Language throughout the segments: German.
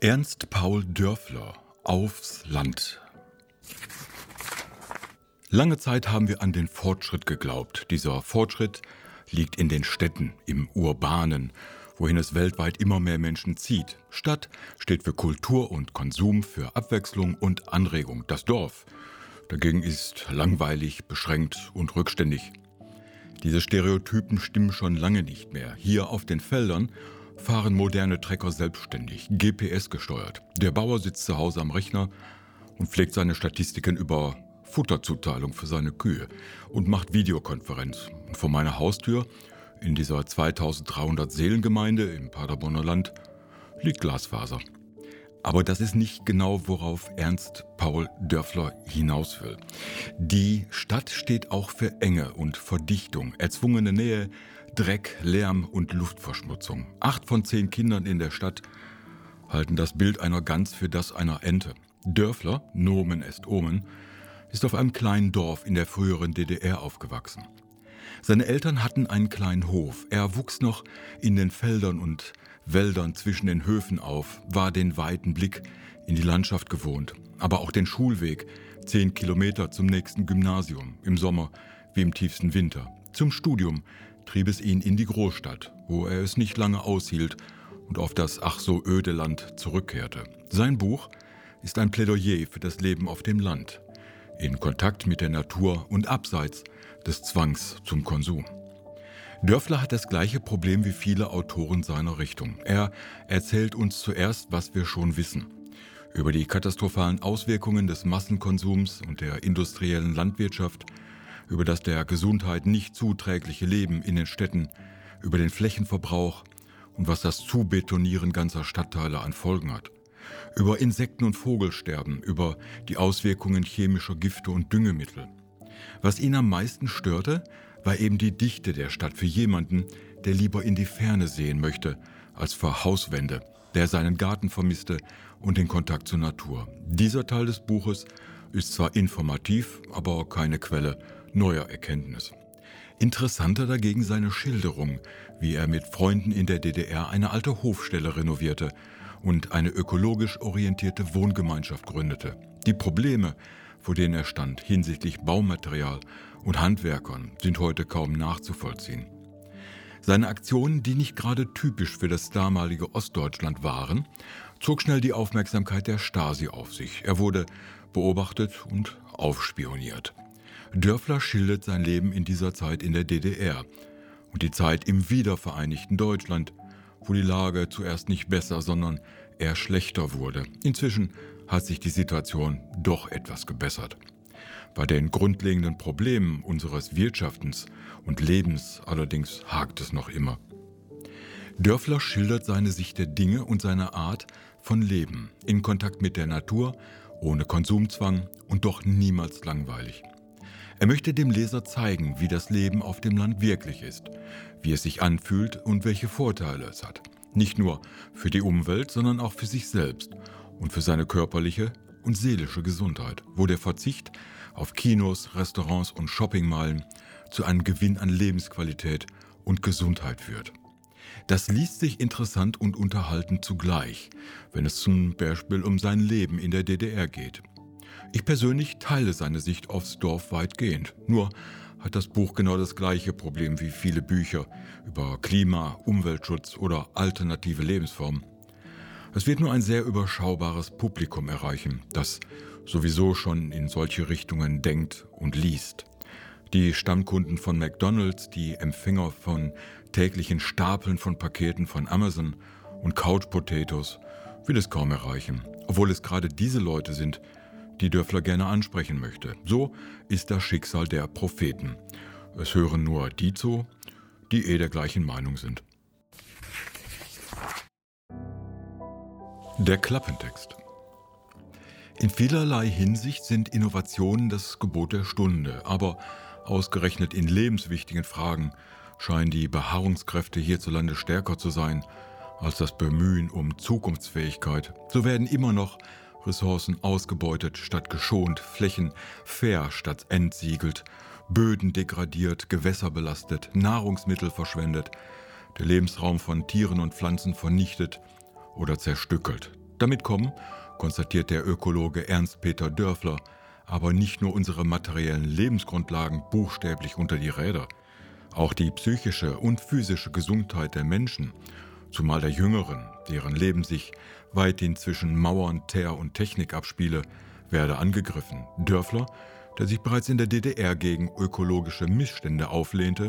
Ernst Paul Dörfler Aufs Land. Lange Zeit haben wir an den Fortschritt geglaubt. Dieser Fortschritt liegt in den Städten, im Urbanen, wohin es weltweit immer mehr Menschen zieht. Stadt steht für Kultur und Konsum, für Abwechslung und Anregung. Das Dorf dagegen ist langweilig, beschränkt und rückständig. Diese Stereotypen stimmen schon lange nicht mehr. Hier auf den Feldern fahren moderne Trecker selbstständig, GPS gesteuert. Der Bauer sitzt zu Hause am Rechner und pflegt seine Statistiken über Futterzuteilung für seine Kühe und macht Videokonferenz. Und vor meiner Haustür, in dieser 2300 Seelengemeinde im Paderborner Land, liegt Glasfaser. Aber das ist nicht genau, worauf Ernst Paul Dörfler hinaus will. Die Stadt steht auch für Enge und Verdichtung, erzwungene Nähe, Dreck, Lärm und Luftverschmutzung. Acht von zehn Kindern in der Stadt halten das Bild einer Gans für das einer Ente. Dörfler, Nomen est Omen, ist auf einem kleinen Dorf in der früheren DDR aufgewachsen. Seine Eltern hatten einen kleinen Hof. Er wuchs noch in den Feldern und Wäldern zwischen den Höfen auf, war den weiten Blick in die Landschaft gewohnt, aber auch den Schulweg, zehn Kilometer zum nächsten Gymnasium, im Sommer wie im tiefsten Winter. Zum Studium trieb es ihn in die Großstadt, wo er es nicht lange aushielt und auf das ach so öde Land zurückkehrte. Sein Buch ist ein Plädoyer für das Leben auf dem Land, in Kontakt mit der Natur und abseits des Zwangs zum Konsum. Dörfler hat das gleiche Problem wie viele Autoren seiner Richtung. Er erzählt uns zuerst, was wir schon wissen. Über die katastrophalen Auswirkungen des Massenkonsums und der industriellen Landwirtschaft, über das der Gesundheit nicht zuträgliche Leben in den Städten, über den Flächenverbrauch und was das Zubetonieren ganzer Stadtteile an Folgen hat, über Insekten- und Vogelsterben, über die Auswirkungen chemischer Gifte und Düngemittel. Was ihn am meisten störte, war eben die Dichte der Stadt für jemanden, der lieber in die Ferne sehen möchte, als vor Hauswände, der seinen Garten vermisste und den Kontakt zur Natur. Dieser Teil des Buches ist zwar informativ, aber keine Quelle neuer Erkenntnis. Interessanter dagegen seine Schilderung, wie er mit Freunden in der DDR eine alte Hofstelle renovierte und eine ökologisch orientierte Wohngemeinschaft gründete. Die Probleme, vor denen er stand hinsichtlich Baumaterial und Handwerkern, sind heute kaum nachzuvollziehen. Seine Aktionen, die nicht gerade typisch für das damalige Ostdeutschland waren, zog schnell die Aufmerksamkeit der Stasi auf sich. Er wurde beobachtet und aufspioniert. Dörfler schildert sein Leben in dieser Zeit in der DDR und die Zeit im wiedervereinigten Deutschland, wo die Lage zuerst nicht besser, sondern eher schlechter wurde. Inzwischen hat sich die Situation doch etwas gebessert. Bei den grundlegenden Problemen unseres Wirtschaftens und Lebens allerdings hakt es noch immer. Dörfler schildert seine Sicht der Dinge und seine Art von Leben in Kontakt mit der Natur, ohne Konsumzwang und doch niemals langweilig. Er möchte dem Leser zeigen, wie das Leben auf dem Land wirklich ist, wie es sich anfühlt und welche Vorteile es hat. Nicht nur für die Umwelt, sondern auch für sich selbst und für seine körperliche und seelische Gesundheit, wo der Verzicht auf Kinos, Restaurants und Shoppingmeilen zu einem Gewinn an Lebensqualität und Gesundheit führt. Das liest sich interessant und unterhaltend zugleich, wenn es zum Beispiel um sein Leben in der DDR geht. Ich persönlich teile seine Sicht aufs Dorf weitgehend. Nur hat das Buch genau das gleiche Problem wie viele Bücher über Klima, Umweltschutz oder alternative Lebensformen. Es wird nur ein sehr überschaubares Publikum erreichen, das sowieso schon in solche Richtungen denkt und liest. Die Stammkunden von McDonald's, die Empfänger von täglichen Stapeln von Paketen von Amazon und Couch Potatoes will es kaum erreichen, obwohl es gerade diese Leute sind, die Dörfler gerne ansprechen möchte. So ist das Schicksal der Propheten. Es hören nur die zu, die eh der gleichen Meinung sind. Der Klappentext. In vielerlei Hinsicht sind Innovationen das Gebot der Stunde, aber ausgerechnet in lebenswichtigen Fragen scheinen die Beharrungskräfte hierzulande stärker zu sein als das Bemühen um Zukunftsfähigkeit. So werden immer noch Ressourcen ausgebeutet statt geschont, Flächen fair statt entsiegelt, Böden degradiert, Gewässer belastet, Nahrungsmittel verschwendet, der Lebensraum von Tieren und Pflanzen vernichtet oder zerstückelt. Damit kommen, konstatiert der Ökologe Ernst-Peter Dörfler, aber nicht nur unsere materiellen Lebensgrundlagen buchstäblich unter die Räder. Auch die psychische und physische Gesundheit der Menschen, zumal der Jüngeren, deren Leben sich weithin zwischen Mauern, Teer und Technik abspiele, werde angegriffen. Dörfler, der sich bereits in der DDR gegen ökologische Missstände auflehnte,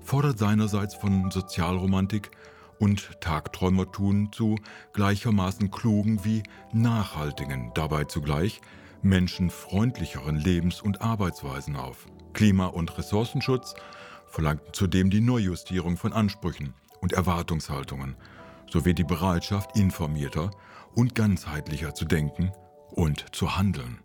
fordert seinerseits von Sozialromantik und Tagträumertun zu gleichermaßen klugen wie nachhaltigen, dabei zugleich menschenfreundlicheren Lebens- und Arbeitsweisen auf. Klima- und Ressourcenschutz verlangten zudem die Neujustierung von Ansprüchen und Erwartungshaltungen sowie die Bereitschaft, informierter und ganzheitlicher zu denken und zu handeln.